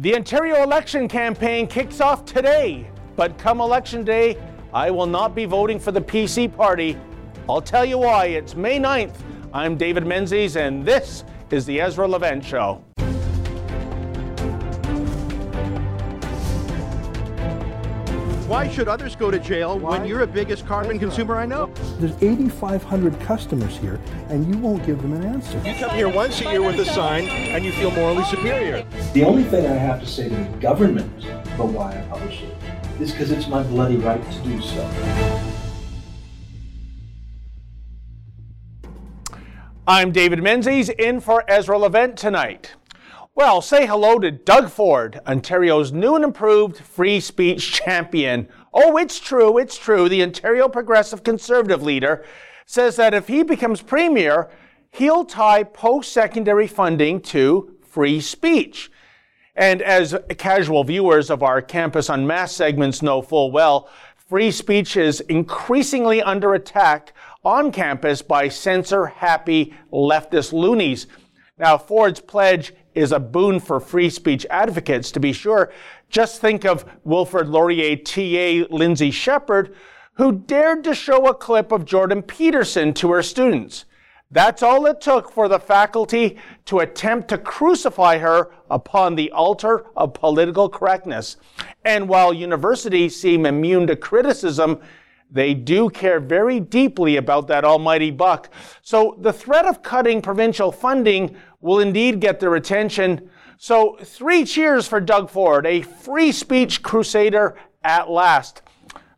The Ontario election campaign kicks off today, but come election day, I will not be voting for the PC party. I'll tell you why. It's May 9th. I'm David Menzies, and this is the Ezra Levant Show. Why should others go to jail when you're the biggest carbon consumer I know? There's 8,500 customers here, and you won't give them an answer. You come here once a year with a sign, and you feel morally superior. The only thing I have to say to the government about why I publish it is because it's my bloody right to do so. I'm David Menzies in for Ezra Levant tonight. Well, say hello to Doug Ford, Ontario's new and improved free speech champion. Oh, it's true, it's true. The Ontario Progressive Conservative leader says that if he becomes premier, he'll tie post secondary funding to free speech. And as casual viewers of our Campus Unmasked segments know full well, free speech is increasingly under attack on campus by censor happy leftist loonies. Now, Ford's pledge is a boon for free speech advocates, to be sure. Just think of Wilfrid Laurier TA Lindsay Shepherd, who dared to show a clip of Jordan Peterson to her students. That's all it took for the faculty to attempt to crucify her upon the altar of political correctness. And while universities seem immune to criticism, they do care very deeply about that almighty buck. So the threat of cutting provincial funding will indeed get their attention. So three cheers for Doug Ford, a free speech crusader at last.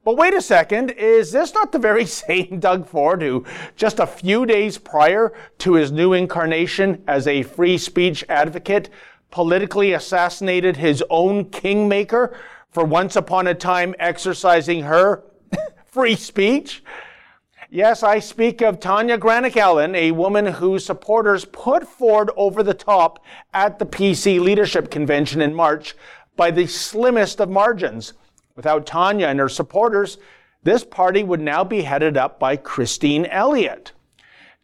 But wait a second, is this not the very same Doug Ford who, just a few days prior to his new incarnation as a free speech advocate, politically assassinated his own kingmaker for once upon a time exercising her free speech? Yes, I speak of Tanya Granic Allen, a woman whose supporters put Ford over the top at the PC Leadership Convention in March by the slimmest of margins. Without Tanya and her supporters, this party would now be headed up by Christine Elliott.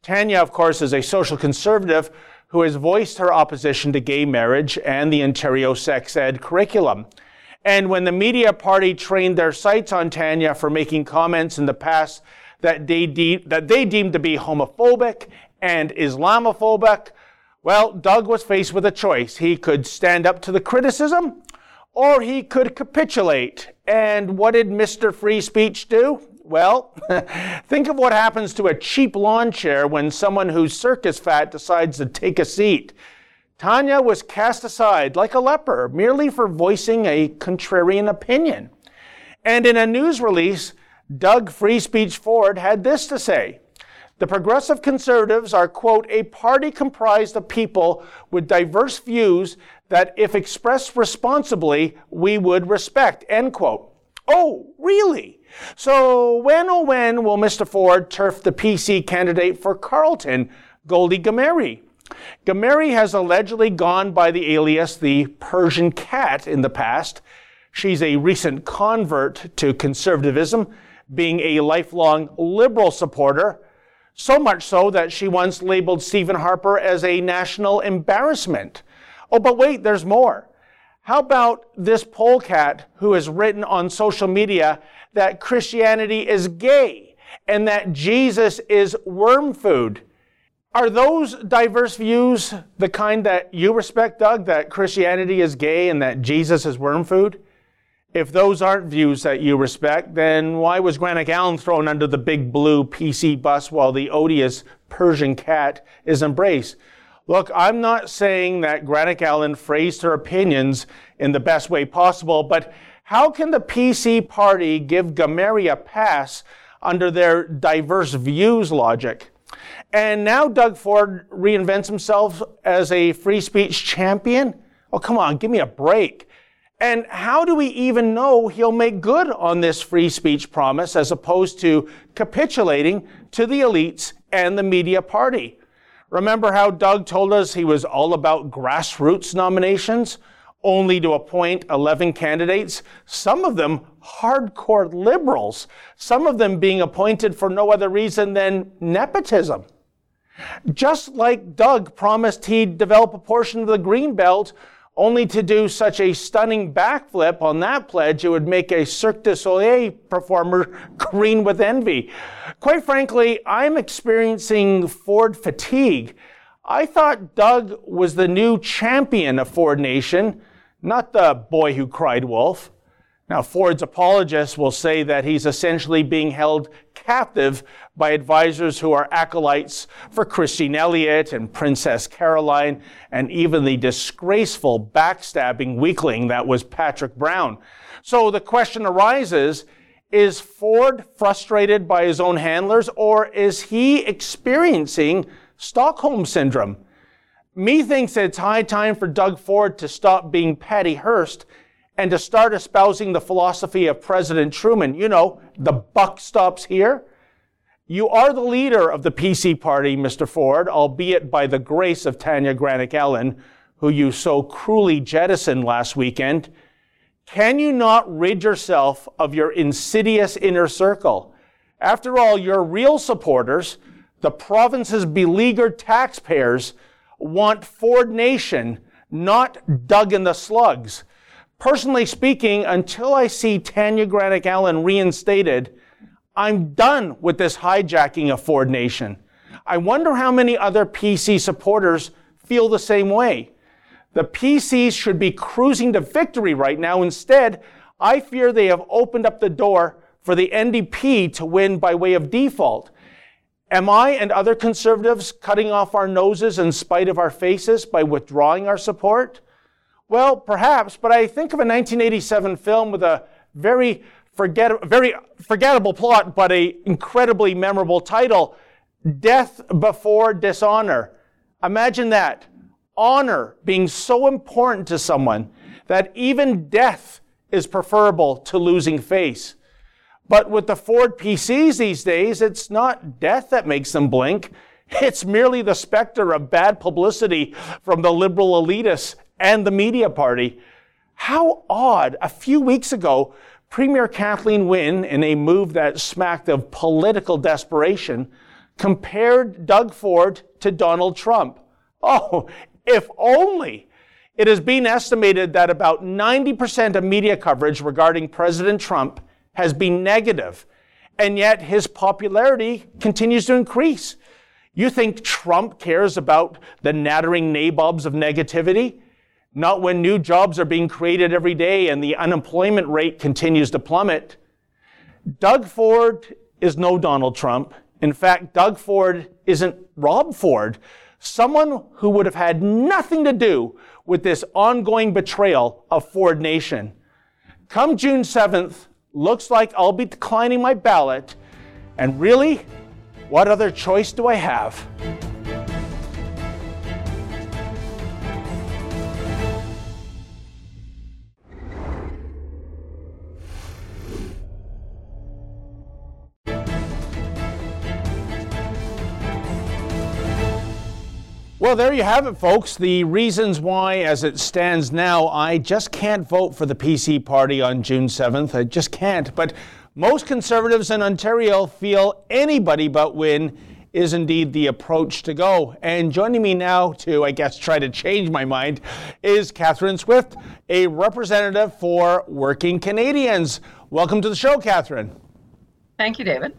Tanya, of course, is a social conservative who has voiced her opposition to gay marriage and the Ontario sex ed curriculum. And when the media party trained their sights on Tanya for making comments in the past that they, de- that they deemed to be homophobic and Islamophobic, well, Doug was faced with a choice. He could stand up to the criticism or he could capitulate. And what did Mr. Free Speech do? Well, think of what happens to a cheap lawn chair when someone who's circus fat decides to take a seat. Tanya was cast aside like a leper merely for voicing a contrarian opinion. And in a news release, Doug Free Speech Ford had this to say. The progressive conservatives are, quote, a party comprised of people with diverse views that, if expressed responsibly, we would respect, end quote. Oh, really? So when, oh, when will Mr. Ford turf the PC candidate for Carleton, Goldie Ghamari? Ghamari has allegedly gone by the alias the Persian cat in the past. She's a recent convert to conservatism, being a lifelong liberal supporter so much so that she once labeled Stephen Harper as a national embarrassment. Oh, but wait, there's more. How about this polecat who has written on social media that Christianity is gay and that Jesus is worm food? Are those diverse views the kind that you respect, Doug, that Christianity is gay and that Jesus is worm food? If those aren't views that you respect, then why was Granic Allen thrown under the big blue PC bus while the odious Persian cat is embraced? Look, I'm not saying that Granic Allen phrased her opinions in the best way possible, but how can the PC party give Ghamari a pass under their diverse views logic? And now Doug Ford reinvents himself as a free speech champion? Oh, come on, give me a break. And how do we even know he'll make good on this free speech promise as opposed to capitulating to the elites and the media party? Remember how Doug told us he was all about grassroots nominations, only to appoint 11 candidates, some of them hardcore liberals, some of them being appointed for no other reason than nepotism. Just like Doug promised he'd develop a portion of the Green Belt only to do such a stunning backflip on that pledge, it would make a Cirque du Soleil performer green with envy. Quite frankly, I'm experiencing Ford fatigue. I thought Doug was the new champion of Ford Nation, not the boy who cried wolf. Now, Ford's apologists will say that he's essentially being held captive by advisors who are acolytes for Christine Elliott and Princess Caroline, and even the disgraceful backstabbing weakling that was Patrick Brown. So the question arises, is Ford frustrated by his own handlers, or is he experiencing Stockholm Syndrome? Me thinks it's high time for Doug Ford to stop being Patty Hearst and to start espousing the philosophy of President Truman. You know, the buck stops here. You are the leader of the PC party, Mr. Ford, albeit by the grace of Tanya Granic Allen, who you so cruelly jettisoned last weekend. Can you not rid yourself of your insidious inner circle? After all, your real supporters, the province's beleaguered taxpayers, want Ford Nation, not Doug in the slugs. Personally speaking, until I see Tanya Granic Allen reinstated, I'm done with this hijacking of Ford Nation. I wonder how many other PC supporters feel the same way. The PCs should be cruising to victory right now. Instead, I fear they have opened up the door for the NDP to win by way of default. Am I and other conservatives cutting off our noses in spite of our faces by withdrawing our support? Well, perhaps, but I think of a 1987 film with a very forget, very forgettable plot, but a incredibly memorable title, Death Before Dishonor. Imagine that. Honor being so important to someone that even death is preferable to losing face. But with the Ford PCs these days, it's not death that makes them blink. It's merely the specter of bad publicity from the liberal elitists and the media party. How odd. A few weeks ago, Premier Kathleen Wynne, in a move that smacked of political desperation, compared Doug Ford to Donald Trump. Oh, if only. It has been estimated that about 90% of media coverage regarding President Trump has been negative, and yet his popularity continues to increase. You think Trump cares about the nattering nabobs of negativity? Not when new jobs are being created every day and the unemployment rate continues to plummet. Doug Ford is no Donald Trump. In fact, Doug Ford isn't Rob Ford, someone who would have had nothing to do with this ongoing betrayal of Ford Nation. Come June 7th, looks like I'll be declining my ballot. And really, what other choice do I have? Well, there you have it, folks. The reasons why, as it stands now, I just can't vote for the PC party on June 7th. I just can't. But most conservatives in Ontario feel anybody but Wynne is indeed the approach to go. And joining me now to, I guess, try to change my mind is Catherine Swift, a representative for Working Canadians. Welcome to the show, Catherine. Thank you, David.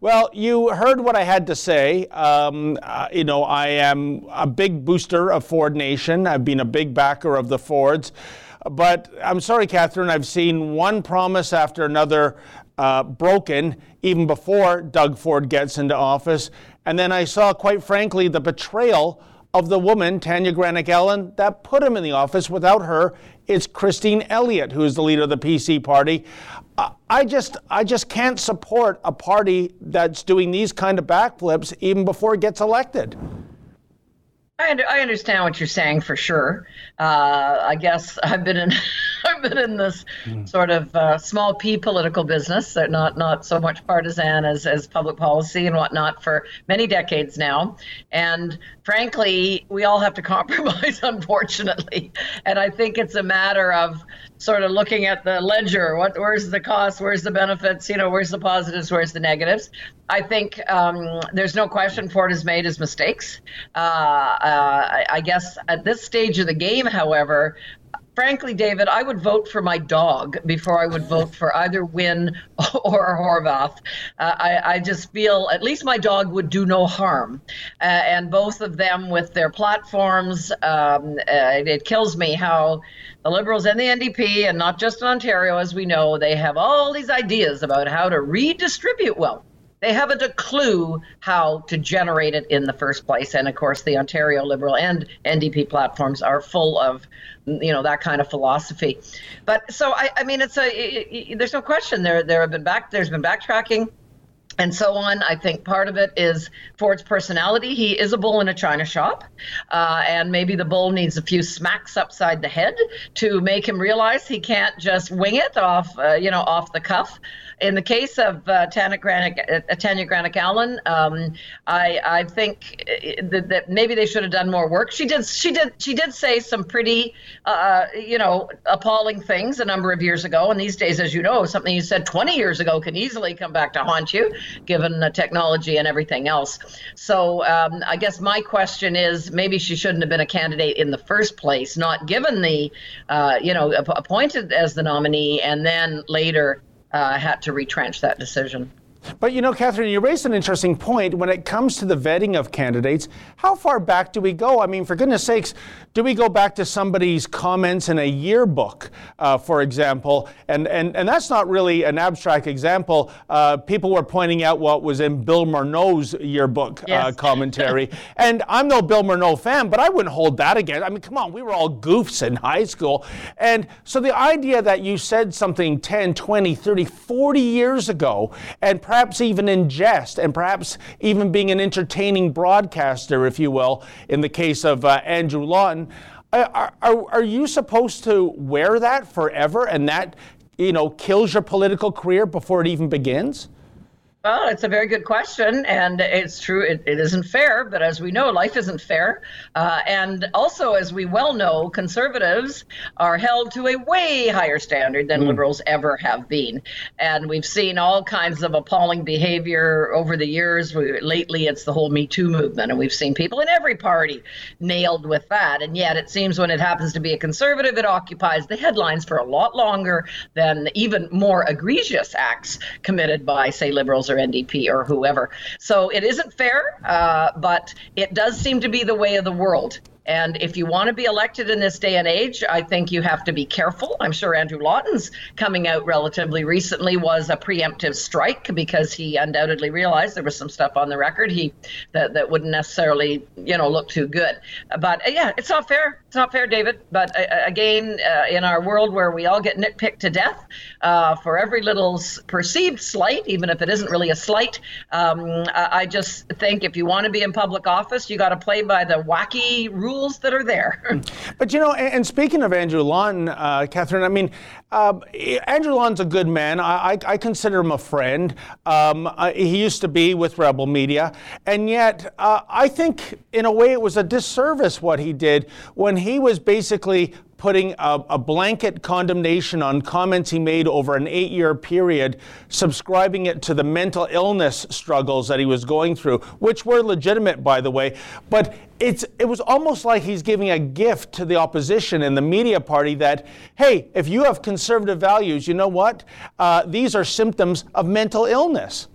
Well, you heard what I had to say. Um, uh, you know, I am a big booster of Ford Nation. I've been a big backer of the Fords. But I'm sorry, Catherine, I've seen one promise after another uh, broken even before Doug Ford gets into office. And then I saw, quite frankly, the betrayal of the woman, Tanya Granic Allen, that put him in the office. Without her, it's Christine Elliott, who is the leader of the PC party. I just, I just can't support a party that's doing these kind of backflips even before it gets elected. I, I understand what you're saying for sure. Uh, I guess I've been in Been in this mm. sort of uh, small p political business, not not so much partisan as as public policy and whatnot for many decades now. And frankly, we all have to compromise, unfortunately. And I think it's a matter of sort of looking at the ledger. What, where's the cost? Where's the benefits? You know, where's the positives? Where's the negatives? I think um, there's no question Ford has made his mistakes. Uh, uh, I, I, guess at this stage of the game, however, frankly, David, I would vote for my dog before I would vote for either Wynne or Horwath. Uh, I, I, just feel at least my dog would do no harm. Uh, and both of them with their platforms, um, uh, it kills me how the Liberals and the NDP, and not just in Ontario, as we know, they have all these ideas about how to redistribute wealth they haven't a clue how to generate it in the first place. And of course, the Ontario Liberal and NDP platforms are full of, you know, that kind of philosophy. But so I, I mean, it's a it, it, there's no question there there have been back there's been backtracking and so on. I think part of it is Ford's personality. He is a bull in a china shop, uh, and maybe the bull needs a few smacks upside the head to make him realize he can't just wing it off, uh, you know, off the cuff. In the case of uh, Tanya Granic, uh, Allen, um, I, I think uh, that, that, maybe they should have done more work. She did she did she did say some pretty uh, you know appalling things a number of years ago, and these days, as you know, something you said 20 years ago can easily come back to haunt you, given the technology and everything else. So um, I guess my question is maybe she shouldn't have been a candidate in the first place, not given the uh, you know appointed as the nominee, and then later uh, had to retrench that decision. But you know, Catherine, you raised an interesting point. When it comes to the vetting of candidates, how far back do we go? I mean, for goodness sakes, do we go back to somebody's comments in a yearbook, uh, for example? And, and, and that's not really an abstract example. Uh, people were pointing out what was in Bill Morneau's yearbook uh, yes. uh, commentary. and I'm no Bill Morneau fan, but I wouldn't hold that against. I mean, come on, we were all goofs in high school. And so the idea that you said something 10, 20, 30, 40 years ago, and perhaps even in jest, and perhaps even being an entertaining broadcaster, if you will, in the case of uh, Andrew Lawton, are, are, are you supposed to wear that forever and that, you know, kills your political career before it even begins? Well, it's a very good question, and it's true. It, it isn't fair, but as we know, life isn't fair. Uh, and also, as we well know, conservatives are held to a way higher standard than mm. liberals ever have been. And we've seen all kinds of appalling behavior over the years. We, lately, it's the whole Me Too movement, and we've seen people in every party nailed with that. And yet, it seems when it happens to be a conservative, it occupies the headlines for a lot longer than even more egregious acts committed by, say, liberals or or NDP or whoever. So it isn't fair, uh, but it does seem to be the way of the world. And if you want to be elected in this day and age, I think you have to be careful. I'm sure Andrew Lawton's coming out relatively recently was a preemptive strike because he undoubtedly realized there was some stuff on the record he that, that wouldn't necessarily you know look too good. But uh, yeah, it's not fair. Not fair, David. But uh, again, uh, in our world where we all get nitpicked to death uh, for every little perceived slight, even if it isn't really a slight, um, I just think if you want to be in public office, you got to play by the wacky rules that are there. but you know, and, speaking of Andrew Lawton, uh, Catherine, I mean, uh, Andrew Lawton's a good man. I, I, I consider him a friend. Um, uh, he used to be with Rebel Media, and yet uh, I think, in a way, it was a disservice what he did when he was basically putting a, a, blanket condemnation on comments he made over an eight year period, subscribing it to the mental illness struggles that he was going through, which were legitimate, by the way. But it's, it was almost like he's giving a gift to the opposition and the media party that, hey, if you have conservative values, you know what? Uh, these are symptoms of mental illness.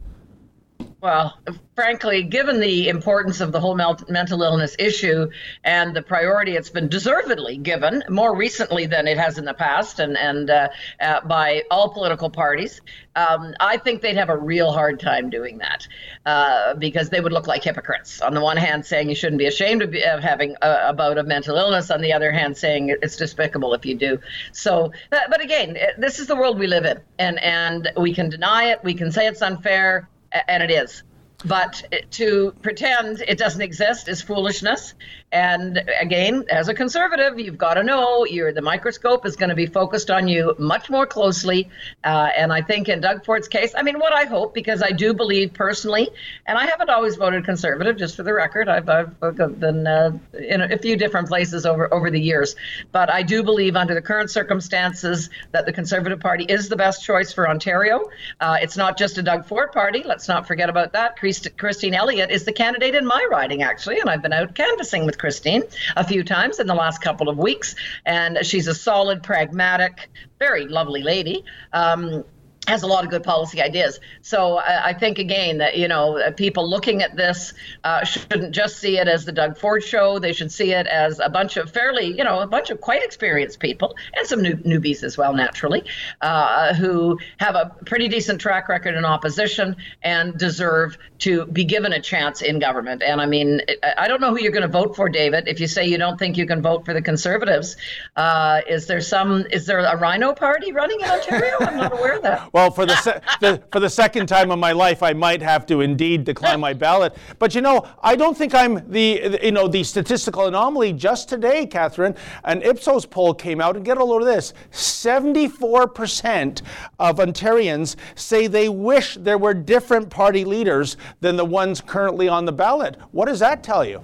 Well, frankly, given the importance of the whole mental illness issue and the priority it's been deservedly given more recently than it has in the past, and and uh, uh, by all political parties, um, I think they'd have a real hard time doing that uh, because they would look like hypocrites. On the one hand, saying you shouldn't be ashamed of, be, of having a, a, bout of mental illness. On the other hand, saying it's despicable if you do. So, but again, this is the world we live in, and and we can deny it, we can say it's unfair and it is. But to pretend it doesn't exist is foolishness. And again, as a conservative, you've got to know the microscope is going to be focused on you much more closely. Uh, and I think in Doug Ford's case, I mean, what I hope, because I do believe personally, and I haven't always voted conservative, just for the record. I've, I've been uh, in a few different places over over the years, but I do believe under the current circumstances that the Conservative Party is the best choice for Ontario. Uh, it's not just a Doug Ford party. Let's not forget about that Christine Elliott is the candidate in my riding, actually, and I've been out canvassing with Christine a few times in the last couple of weeks, and she's a solid, pragmatic, very lovely lady. Um, has a lot of good policy ideas. So uh, I think again that you know people looking at this uh, shouldn't just see it as the Doug Ford show. They should see it as a bunch of fairly you know a bunch of quite experienced people and some new, newbies as well, naturally, uh, who have a pretty decent track record in opposition and deserve to be given a chance in government. And I mean, I don't know who you're going to vote for, David. If you say you don't think you can vote for the Conservatives, uh, is there some is there a Rhino Party running in Ontario? I'm not aware of that. Well, for the, se- the, for the second time in my life, I might have to indeed decline my ballot. But you know, I don't think I'm the you know the statistical anomaly. Just today, Catherine, an Ipsos poll came out, and get a load of this: 74% of Ontarians say they wish there were different party leaders than the ones currently on the ballot. What does that tell you?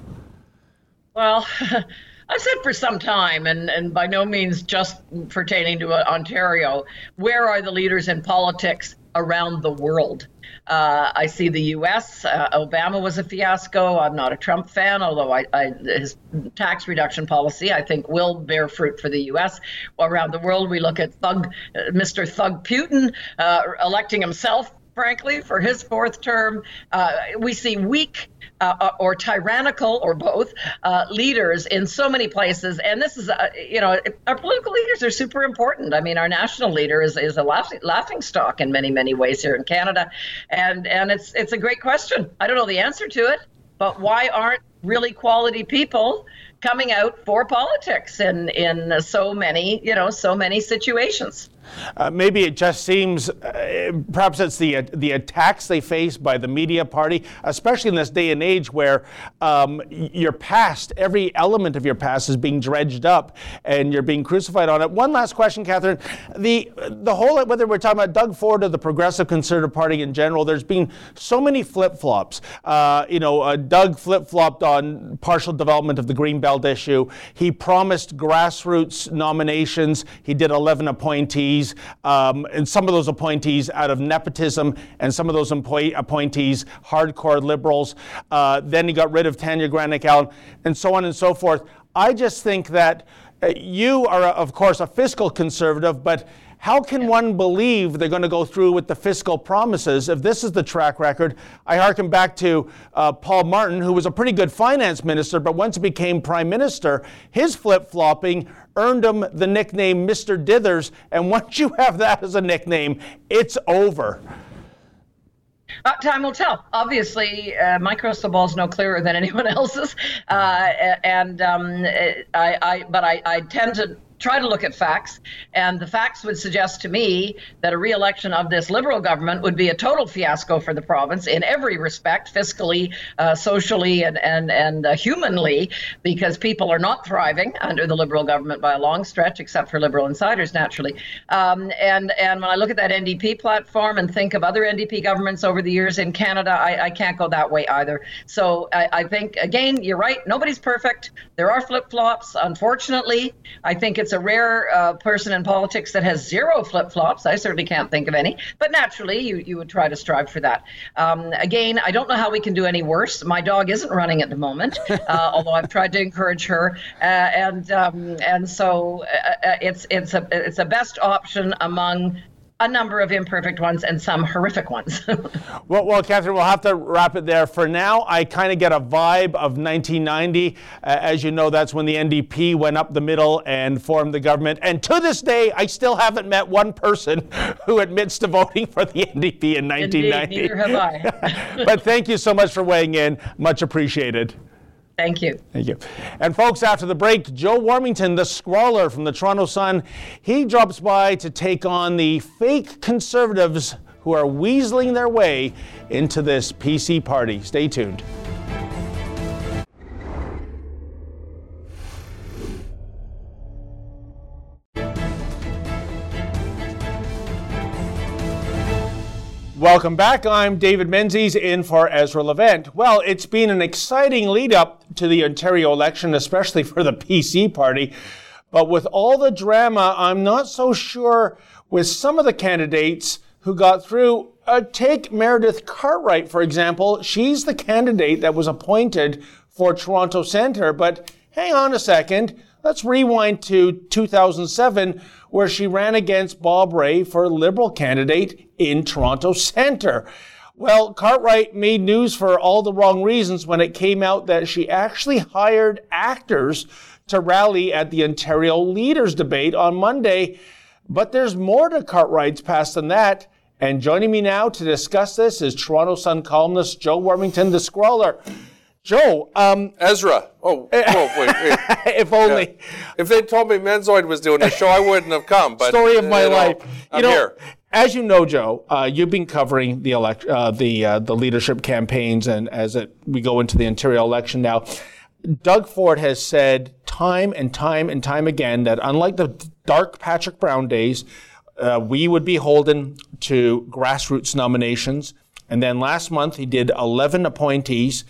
Well. I've said for some time, and, and by no means just pertaining to uh, Ontario, where are the leaders in politics around the world? Uh, I see the U.S. Uh, Obama was a fiasco. I'm not a Trump fan, although I, I, his tax reduction policy I think will bear fruit for the U.S. Around the world, we look at Thug, uh, Mr. Thug Putin uh, electing himself frankly, for his fourth term. Uh, we see weak uh, uh, or tyrannical or both uh, leaders in so many places. And this is, uh, you know, our political leaders are super important. I mean, our national leader is, is a laughing, laughing stock in many, many ways here in Canada. And, and it's, it's a great question. I don't know the answer to it, but why aren't really quality people coming out for politics in, in so many, you know, so many situations? Uh, maybe it just seems, uh, perhaps it's the the attacks they face by the media party, especially in this day and age where um, your past, every element of your past, is being dredged up and you're being crucified on it. One last question, Catherine: the the whole whether we're talking about Doug Ford or the Progressive Conservative Party in general, there's been so many flip flops. Uh, you know, uh, Doug flip flopped on partial development of the Greenbelt issue. He promised grassroots nominations. He did 11 appointees appointees, um, and some of those appointees out of nepotism, and some of those appointees hardcore liberals. Uh, then he got rid of Tanya Granic Allen, and so on and so forth. I just think that uh, you are, of course, a fiscal conservative, but how can one believe they're going to go through with the fiscal promises if this is the track record? I harken back to uh, Paul Martin, who was a pretty good finance minister, but once he became prime minister, his flip flopping earned him the nickname Mr. Dithers. And once you have that as a nickname, it's over. Uh, time will tell. Obviously, uh, my crystal ball is no clearer than anyone else's, uh, and um, I, I, but I, I tend to try to look at facts, and the facts would suggest to me that a re-election of this Liberal government would be a total fiasco for the province in every respect, fiscally, uh, socially, and and and uh, humanly, because people are not thriving under the Liberal government by a long stretch, except for Liberal insiders, naturally. Um, and and when I look at that NDP platform and think of other NDP governments over the years in Canada, I, I can't go that way either. So I, I think again, you're right. Nobody's perfect. There are flip flops. Unfortunately, I think it's it's a rare uh, person in politics that has zero flip flops. I certainly can't think of any, but naturally, you, you would try to strive for that. Um, again, I don't know how we can do any worse. My dog isn't running at the moment, uh, although I've tried to encourage her, uh, and um, and so uh, uh, it's it's a it's a best option among a number of imperfect ones and some horrific ones. well, well, Catherine, we'll have to wrap it there. For now, I kind of get a vibe of 1990. Uh, as you know, that's when the NDP went up the middle and formed the government. And to this day, I still haven't met one person who admits to voting for the NDP in 1990. Indeed, neither have I. but thank you so much for weighing in. Much appreciated. Thank you. Thank you. And folks, after the break, Joe Warmington, the scrawler from the Toronto Sun, he drops by to take on the fake conservatives who are weaseling their way into this PC party. Stay tuned. Welcome back. I'm David Menzies in for Ezra Levant. Well, it's been an exciting lead up to the Ontario election, especially for the PC party. But with all the drama, I'm not so sure with some of the candidates who got through uh, take Meredith Cartwright, for example. She's the candidate that was appointed for Toronto Centre, but hang on a second. Let's rewind to 2007, where she ran against Bob Rae for Liberal candidate in Toronto Centre. Well, Cartwright made news for all the wrong reasons when it came out that she actually hired actors to rally at the Ontario Leaders Debate on Monday. But there's more to Cartwright's past than that. And joining me now to discuss this is Toronto Sun columnist Joe Warmington, the Scrawler. Joe, um, Ezra. Oh, oh wait, wait. if only. Yeah. If they told me Menzoid was doing the show, I wouldn't have come. But Story of my you know, life. I'm you know, here. As you know, Joe, uh, you've been covering the elect, uh, the uh, the leadership campaigns, and as it, we go into the Ontario election now, Doug Ford has said time and time and time again that unlike the dark Patrick Brown days, uh, we would be holden to grassroots nominations. And then last month he did 11 appointees.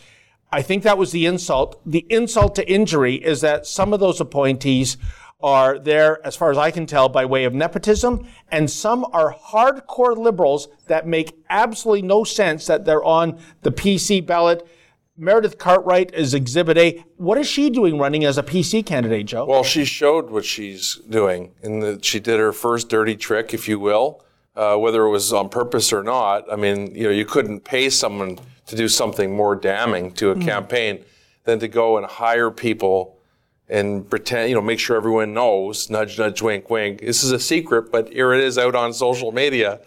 I think that was the insult. The insult to injury is that some of those appointees are there, as far as I can tell, by way of nepotism, and some are hardcore liberals that make absolutely no sense that they're on the PC ballot. Meredith Cartwright is Exhibit A. What is she doing running as a PC candidate, Joe? Well, she showed what she's doing, and she did her first dirty trick, if you will, uh, whether it was on purpose or not. I mean, you know, you couldn't pay someone to do something more damning to a Hmm. campaign than to go and hire people and pretend, you know, make sure everyone knows, nudge, nudge, wink, wink. This is a secret, but here it is out on social media.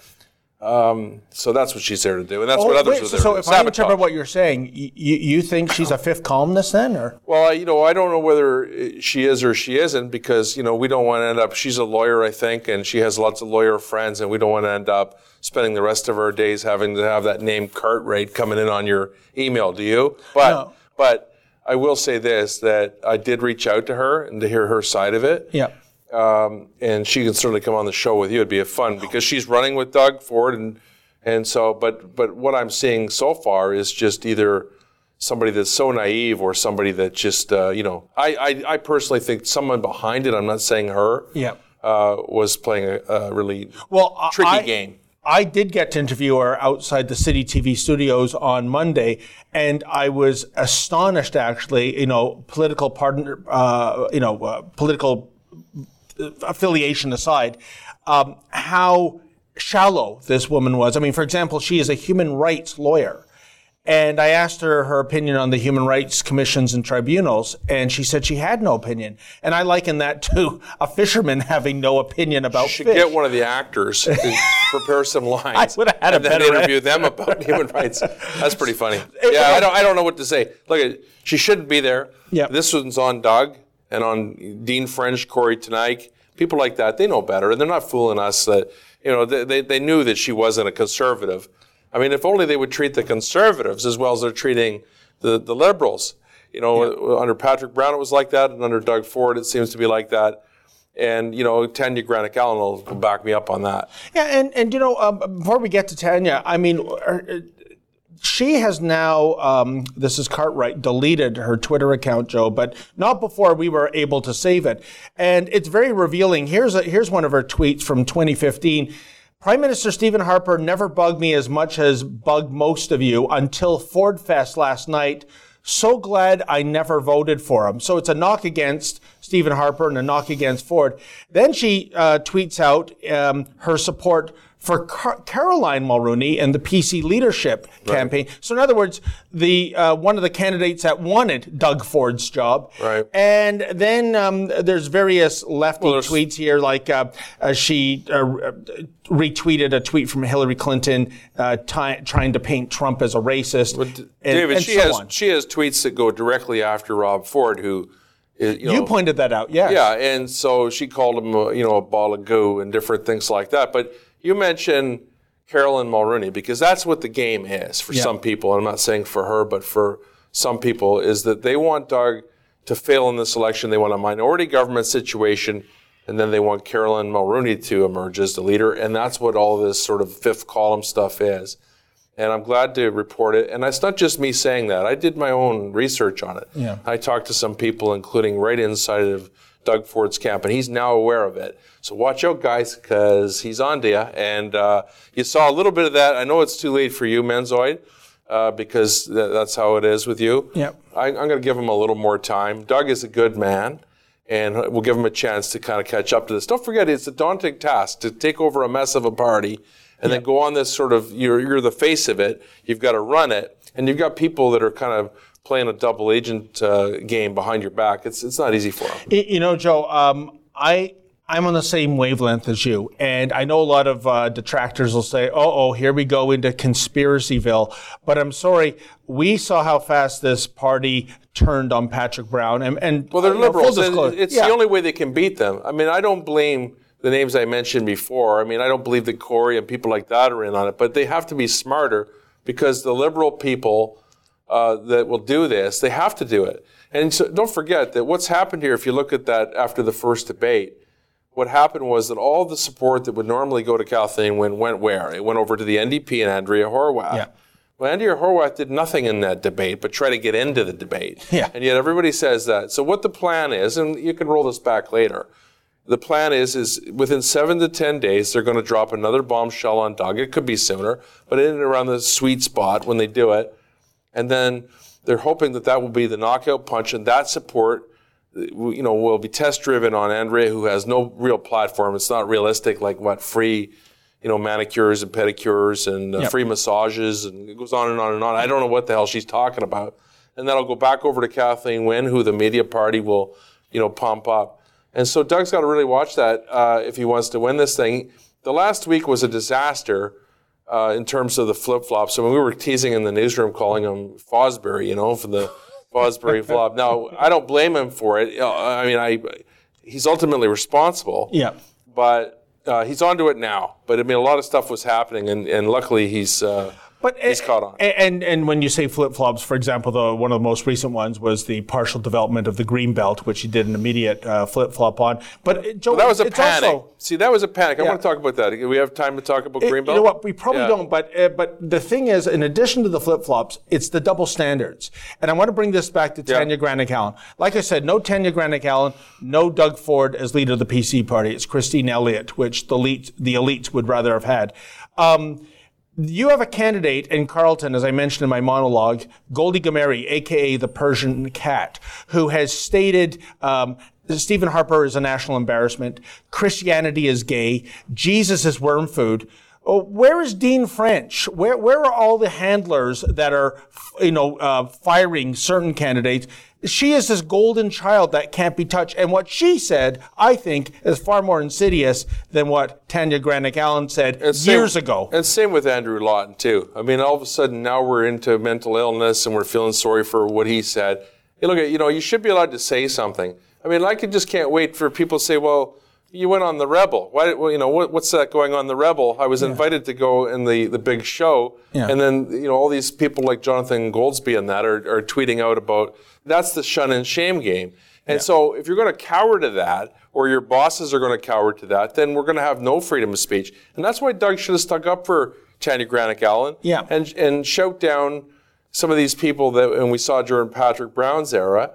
Um, so that's what she's there to do, and that's what others Oh, wait, are so, there so to if do. I interpret what you're saying, you, you think she's a fifth columnist then, or? Well, I- you know, I don't know whether she is or she isn't because, you know, we don't want to end up, she's a lawyer, I think, and she has lots of lawyer friends, and we don't want to end up spending the rest of our days having to have that name Cartwright coming in on your email, do you? But, No. but I will say this, that I did reach out to her and to hear her side of it. Yeah. Um, and she can certainly come on the show with you. It'd be a fun because she's running with Doug Ford, and and so. But but what I'm seeing so far is just either somebody that's so naive or somebody that just uh, you know. I, I I personally think someone behind it. I'm not saying her. Yeah. Uh, was playing a, a really Well, tricky I- game. I did get to interview her outside the City TV studios on Monday, and I was astonished. Actually, you know, political partner, uh, you know, uh, political affiliation aside, um, how shallow this woman was. I mean, for example, she is a human rights lawyer. And I asked her her opinion on the human rights commissions and tribunals, and she said she had no opinion. And I liken that to a fisherman having no opinion about fish. should fish. get one of the actors to prepare some lines. would've had a and then better interview them about human rights. That's pretty funny. Yeah, I don't, I don't know what to say. Look, at she shouldn't be there. Yep. This one's on Doug and on Dean French, Corey Teneycke, people like that. They know better, and they're not fooling us. That you know, they, they, they knew that she wasn't a conservative. I mean, if only they would treat the conservatives as well as they're treating the, the liberals. You know, under Patrick Brown it was like that, and under Doug Ford it seems to be like that. And you know, Tanya Granic Allen will back me up on that. Yeah, and and you know, um, before we get to Tanya, I mean, uh, she has now. Um, this is Cartwright deleted her Twitter account, Joe, but not before we were able to save it, and it's very revealing. Here's a, here's one of her tweets from 2015. Prime Minister Stephen Harper never bugged me as much as bugged most of you until Ford Fest last night. So glad I never voted for him. So it's a knock against Stephen Harper and a knock against Ford. Then she uh, tweets out um, her support for Car- Caroline Mulroney and the PC leadership campaign. So in other words, the uh, one of the candidates that wanted Doug Ford's job. Right. And then um, there's various lefty Well, there's- tweets here, like uh, uh, she uh, retweeted a tweet from Hillary Clinton uh, trying to paint Trump as a racist. and, David, and she so has on. she has tweets that go directly after Rob Ford, who is, you know, You pointed that out, yes. Yeah, and so she called him, uh, you know, a ball of goo and different things like that. But you mentioned Caroline Mulroney because that's what the game is for Yeah. some people. I'm not saying for her, but for some people, is that they want Doug to fail in this election. They want a minority government situation, and then they want Caroline Mulroney to emerge as the leader. And that's what all this sort of fifth column stuff is. And I'm glad to report it. And it's not just me saying that. I did my own research on it. Yeah. I talked to some people, including right inside of Doug Ford's camp, and he's now aware of it. So watch out, guys, because he's on to you. And uh, you saw a little bit of that. I know it's too late for you, Menzoid, uh, because th- that's how it is with you. Yep. I, I'm going to give him a little more time. Doug is a good man, and we'll give him a chance to kind of catch up to this. Don't forget, it's a daunting task to take over a mess of a party and then go on this sort of you're you're the face of it. You've got to run it, and you've got people that are kind of playing a double agent uh, game behind your back. It's it's not easy for them. You know, Joe, um, I I'm on the same wavelength as you, and I know a lot of uh, detractors will say, "Oh, oh, here we go into conspiracyville." But I'm sorry, we saw how fast this party turned on Patrick Brown, and, and Well, they're you know, full liberals. It's yeah. the only way they can beat them. I mean, I don't blame the names I mentioned before. I mean, I don't believe that Corey and people like that are in on it, but they have to be smarter because the liberal people uh, that will do this, they have to do it. And so don't forget that what's happened here, if you look at that after the first debate, what happened was that all the support that would normally go to Kathleen Wynne went where? It went over to the NDP and Andrea Horwath. Yeah. Well, Andrea Horwath did nothing in that debate but try to get into the debate. Yeah. And yet everybody says that. So what the plan is, and you can roll this back later, the plan is is within seven to ten days they're going to drop another bombshell on Doug. It could be sooner, but in and around the sweet spot when they do it, and then they're hoping that that will be the knockout punch, and that support, you know, will be test driven on Andrea, who has no real platform. It's not realistic, like what free, you know, manicures and pedicures and uh, Yep. free massages, and it goes on and on and on. I don't know what the hell she's talking about. And then I'll go back over to Kathleen Wynne, who the media party will, you know, pump up. And so Doug's got to really watch that uh, if he wants to win this thing. The last week was a disaster uh, in terms of the flip flops. I mean, we were teasing in the newsroom, calling him Fosbury, you know, for the Fosbury flop. Now, I don't blame him for it. I mean, I he's ultimately responsible, yeah. but uh, he's onto it now. But I mean, a lot of stuff was happening, and, and luckily he's uh, But he's caught on. And and when you say flip flops, for example, the one of the most recent ones was the partial development of the green belt, which he did an immediate uh, flip flop on. But uh, Joe, that was a panic. Also, See, that was a panic. I Yeah. want to talk about that. Do we have time to talk about It- Greenbelt? You know what? We probably Yeah. don't. But uh, but the thing is, in addition to the flip flops, it's the double standards. And I want to bring this back to Yeah. Tanya Granic Allen. Like I said, no Tanya Granic Allen, no Doug Ford as leader of the PC party. It's Christine Elliott, which the elite the elites would rather have had. Um, you have a candidate in Carleton, as I mentioned in my monologue, Goldie Ghamari, aka the Persian cat, who has stated um, Stephen Harper is a national embarrassment, Christianity is gay, Jesus is worm food. Oh, where is Dean French? Where where are all the handlers that are, you know, uh, firing certain candidates? She is this golden child that can't be touched. And what she said, I think, is far more insidious than what Tanya Granic Allen said And same- years ago. And same with Andrew Lawton too. I mean, all of a sudden now we're into mental illness and we're feeling sorry for what he said. Hey, look at you know you should be allowed to say something. I mean, I just can't wait for people to say, well. You went on the Rebel. Why? Well, you know what, what's that going on the Rebel? I was invited to go in the, the big show, Yeah. and then you know all these people like Jonathan Goldsbie and that are, are tweeting out about that's the shun and shame game. And so if you're going to cower to that, or your bosses are going to cower to that, then we're going to have no freedom of speech. And that's why Doug should have stuck up for Tanya Granic Allen Yeah. and, and shout down some of these people that, and we saw during Patrick Brown's era,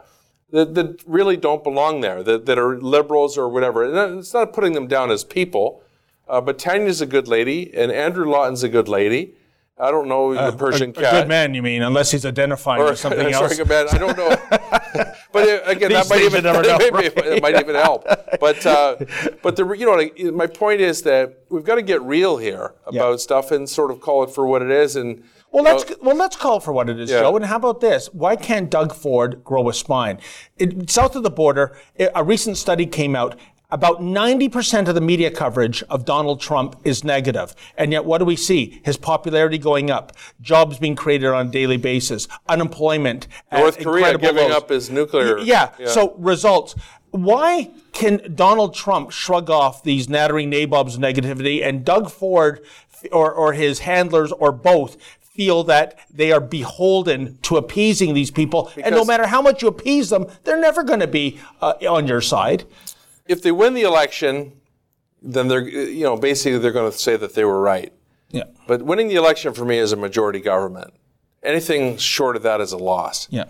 that, that really don't belong there, that, that are liberals or whatever. And it's not putting them down as people, uh, but Tanya's a good lady, and Andrew Lawton's a good lady. I don't know the Persian a, cat. a good man, you mean, unless he's identifying Or with something sorry, else. good man. I don't know. but uh, again, that might even never know, maybe right? it might even help. But uh, but the you know my point is that we've got to get real here about stuff and sort of call it for what it is. And Well, let's know, well let's call for what it is, Yeah. Joe. And how about this? Why can't Doug Ford grow a spine? It, south of the border, a recent study came out. About 90% of the media coverage of Donald Trump is negative. And yet, what do we see? His popularity going up, jobs being created on a daily basis, unemployment. North Korea giving lows. up his nuclear. Yeah. So results. Why can Donald Trump shrug off these nattering nabobs of negativity and Doug Ford or, or his handlers or both feel that they are beholden to appeasing these people? and no matter how much you appease them, they're never going to be uh, on your side. if they win the election, then they're you know basically they're going to say that they were right. Yeah. But winning the election for me is a majority government. Anything short of that is a loss. Yeah.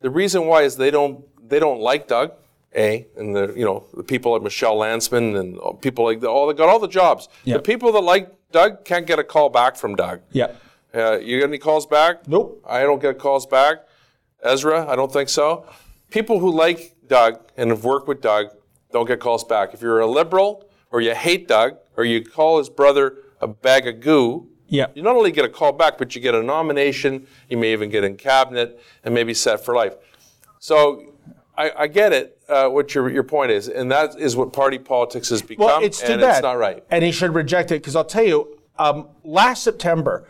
The reason why is they don't they don't like Doug. eh? And the you know the people like Michelle Lantsman and people like the, all they got all the jobs. Yeah. The people that like Doug can't get a call back from Doug. Yeah. Uh, you get any calls back? Nope. I don't get calls back. Ezra, I don't think so. People who like Doug and have worked with Doug don't get calls back. If you're a liberal or you hate Doug or you call his brother a bag of goo, Yeah. you not only get a call back, but you get a nomination. You may even get in cabinet and maybe set for life. So I, I get it, uh, what your, your point is, and that is what party politics has become, Well, it's too and bad. it's not right. And he should reject it because I'll tell you, um, last September,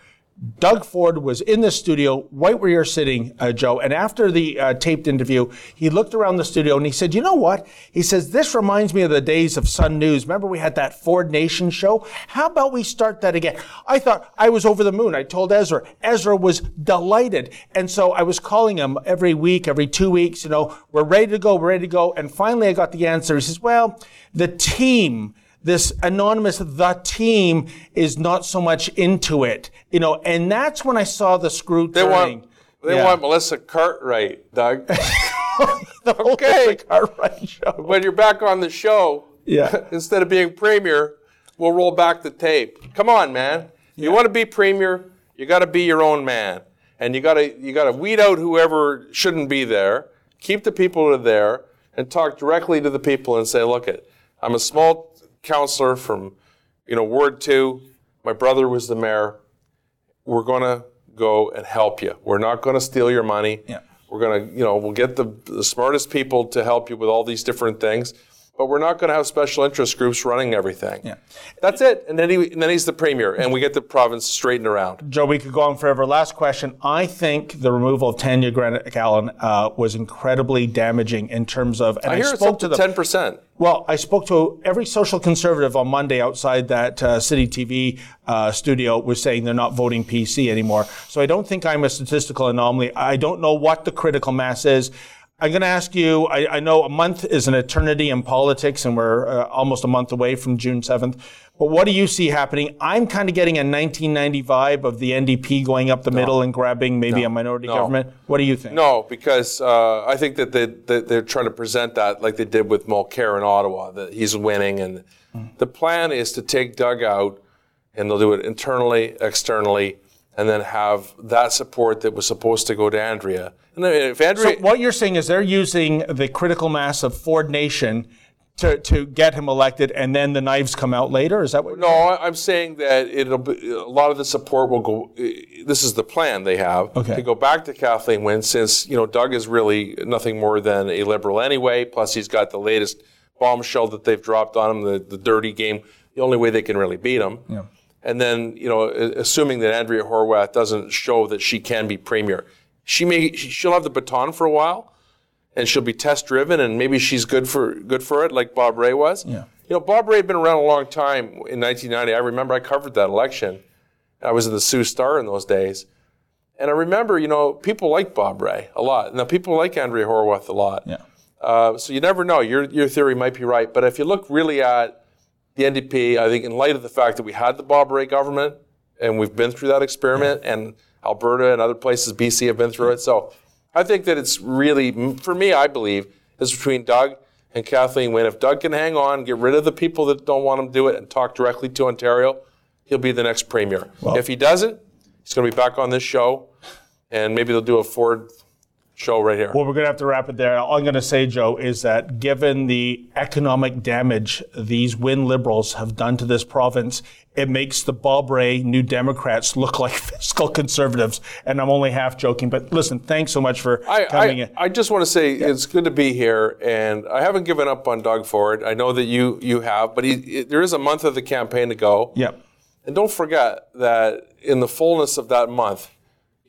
Doug Ford was in the studio right where you're sitting, uh, Joe. And after the uh, taped interview, he looked around the studio and he said, "You know what?" He says, "This reminds me of the days of Sun News. Remember we had that Ford Nation show? How about we start that again?" I thought I was over the moon. I told Ezra. Ezra was delighted, and so I was calling him every week, every two weeks. You know, we're ready to go, we're ready to go. And finally, I got the answer. He says, "Well, the team." This anonymous the team is not so much into it you know and that's when i saw the screw They turning want, they Yeah. want Melissa Cartwright, Doug. Okay. Cartwright show. when you're back on the show, Yeah. instead of being premier, we'll roll back the tape. Come on, man. You want to be premier, you got to be your own man, and you got to you got to weed out whoever shouldn't be there. Keep the people that are there, and talk directly to the people and say, "Look, it, I'm a small councillor from, you know, Ward Two. My brother was the mayor. We're going to go and help you. We're not going to steal your money. Yeah. We're going to, you know, we'll get the, the smartest people to help you with all these different things, but we're not going to have special interest groups running everything. Yeah. That's it. And then, he, and then he's the premier, and we get the province straightened around. Joe, we could go on forever. Last question. I think the removal of Tanya Granic Allen uh, was incredibly damaging in terms of. And I hear it's spoke up to the- ten percent. Well, I spoke to every social conservative on Monday outside that uh, City TV uh, studio was saying they're not voting PC anymore. So I don't think I'm a statistical anomaly. I don't know what the critical mass is. I'm going to ask you. I, I know a month is an eternity in politics, and we're uh, almost a month away from June 7th. But what do you see happening? I'm kind of getting a 1990 vibe of the NDP going up the middle and grabbing maybe a minority No. government. What do you think? No, because uh, I think that they, they, they're trying to present that like they did with Mulcair in Ottawa, that he's winning. And the plan is to take Doug out, and they'll do it internally, externally, and then have that support that was supposed to go to Andrea. And if Andrea, So what you're saying is they're using the critical mass of Ford Nation to, to get him elected, and then the knives come out later. Is that what? No, I'm saying that it'll be, a lot of the support will go. This is the plan they have Okay. to go back to Kathleen Wynne, since you know Doug is really nothing more than a liberal anyway. Plus, he's got the latest bombshell that they've dropped on him, the, the dirty game. The only way they can really beat him. Yeah. And then you know, assuming that Andrea Horwath doesn't show that she can be premier, she may she'll have the baton for a while and she'll be test driven and maybe she's good for good for it like Bob Rae was. Yeah. You know, Bob Rae had been around a long time in 1990. I remember I covered that election. I was in the Sault Star in those days. And I remember, you know, people like Bob Rae a lot. Now, people like Andrea Horwath a lot. Yeah. Uh, so you never know. Your, your theory might be right. But if you look really at the NDP, I think in light of the fact that we had the Bob Rae government and we've been through that experiment, and Alberta and other places, BC, have been through it. So I think that it's really, for me, I believe, is between Doug and Kathleen Wynne. If Doug can hang on, get rid of the people that don't want him to do it, and talk directly to Ontario, he'll be the next premier. if he doesn't, he's going to be back on this show, and maybe they'll do a Ford show right here. Well, we're going to have to wrap it there. All I'm going to say, Joe, is that given the economic damage these Wynne Liberals have done to this province, it makes the Bob Rae New Democrats look like fiscal conservatives. And I'm only half joking. But listen, thanks so much for I, coming I, in. I just want to say it's good to be here, and I haven't given up on Doug Ford. I know that you you have, but he, there is a month of the campaign to go. Yep. And don't forget that in the fullness of that month,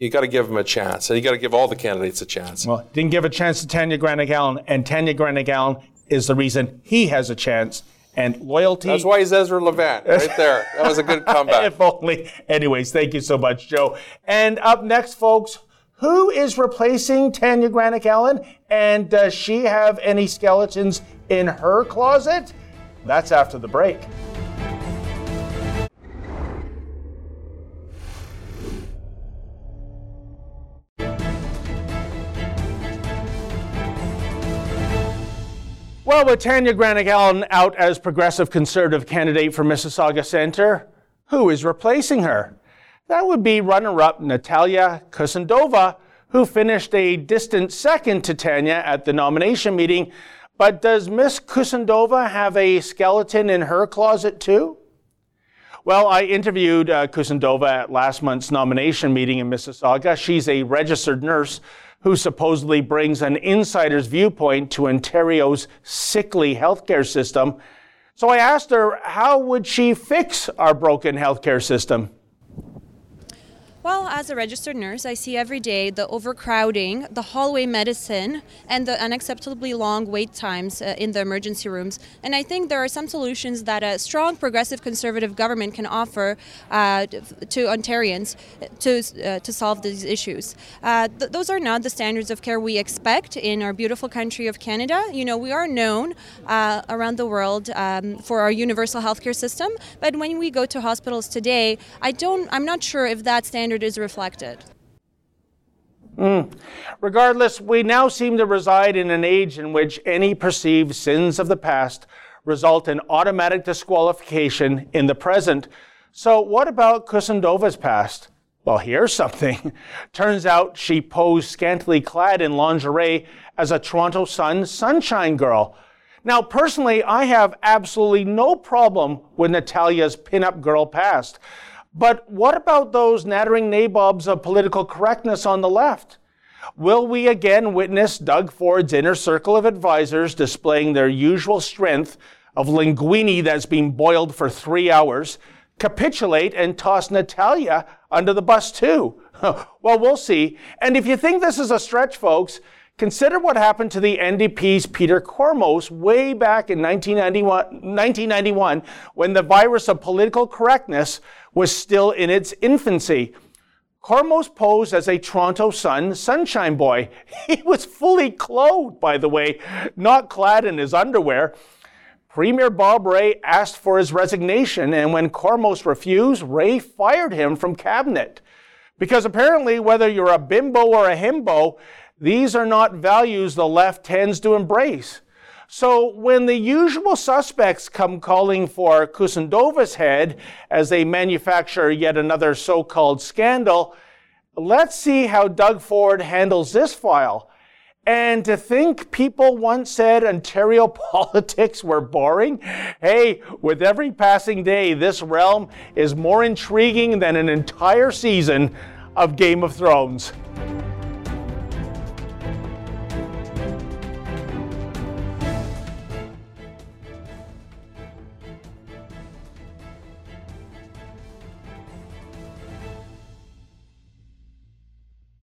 you got to give him a chance, and you got to give all the candidates a chance. Well, didn't give a chance to Tanya Granic Allen, and Tanya Granic Allen is the reason he has a chance. And loyalty. That's why he's Ezra Levant right there. That was a good comeback. if only. Anyways, thank you so much, Joe. And up next, folks, who is replacing Tanya Granic Allen? And does she have any skeletons in her closet? That's after the break. Well, with Tanya Granic Allen out as progressive conservative candidate for Mississauga Centre, who is replacing her? That would be runner up Natalia Kusendova, who finished a distant second to Tanya at the nomination meeting. But does Miss Kusendova have a skeleton in her closet too? Well, I interviewed uh, Kusendova at last month's nomination meeting in Mississauga. She's a registered nurse who supposedly brings an insider's viewpoint to Ontario's sickly healthcare system. So I asked her, how would she fix our broken healthcare system? Well, as a registered nurse, I see every day the overcrowding, the hallway medicine, and the unacceptably long wait times uh, in the emergency rooms. And I think there are some solutions that a strong progressive conservative government can offer uh, to Ontarians to, uh, to solve these issues. Uh, th- those are not the standards of care we expect in our beautiful country of Canada. You know, we are known uh, around the world um, for our universal healthcare system, but when we go to hospitals today, I don't, I'm not sure if that standard standard is reflected. Mm. Regardless, we now seem to reside in an age in which any perceived sins of the past result in automatic disqualification in the present. So, what about Kusendova's past? Well, here's something. Turns out she posed scantily clad in lingerie as a Toronto Sun sunshine girl. Now, personally, I have absolutely no problem with Natalia's pinup girl past. But what about those nattering nabobs of political correctness on the left? Will we again witness Doug Ford's inner circle of advisors displaying their usual strength of linguine that's been boiled for three hours, capitulate and toss Natalia under the bus too? well, we'll see. And if you think this is a stretch, folks, Consider what happened to the NDP's Peter Kormos way back in 1991, 1991 when the virus of political correctness was still in its infancy. Kormos posed as a Toronto Sun sunshine boy. He was fully clothed, by the way, not clad in his underwear. Premier Bob Rae asked for his resignation, and when Kormos refused, Rae fired him from cabinet. Because apparently, whether you're a bimbo or a himbo, these are not values the left tends to embrace. So when the usual suspects come calling for Kusendova's head as they manufacture yet another so-called scandal, let's see how Doug Ford handles this file. And to think people once said Ontario politics were boring? Hey, with every passing day, this realm is more intriguing than an entire season of Game of Thrones.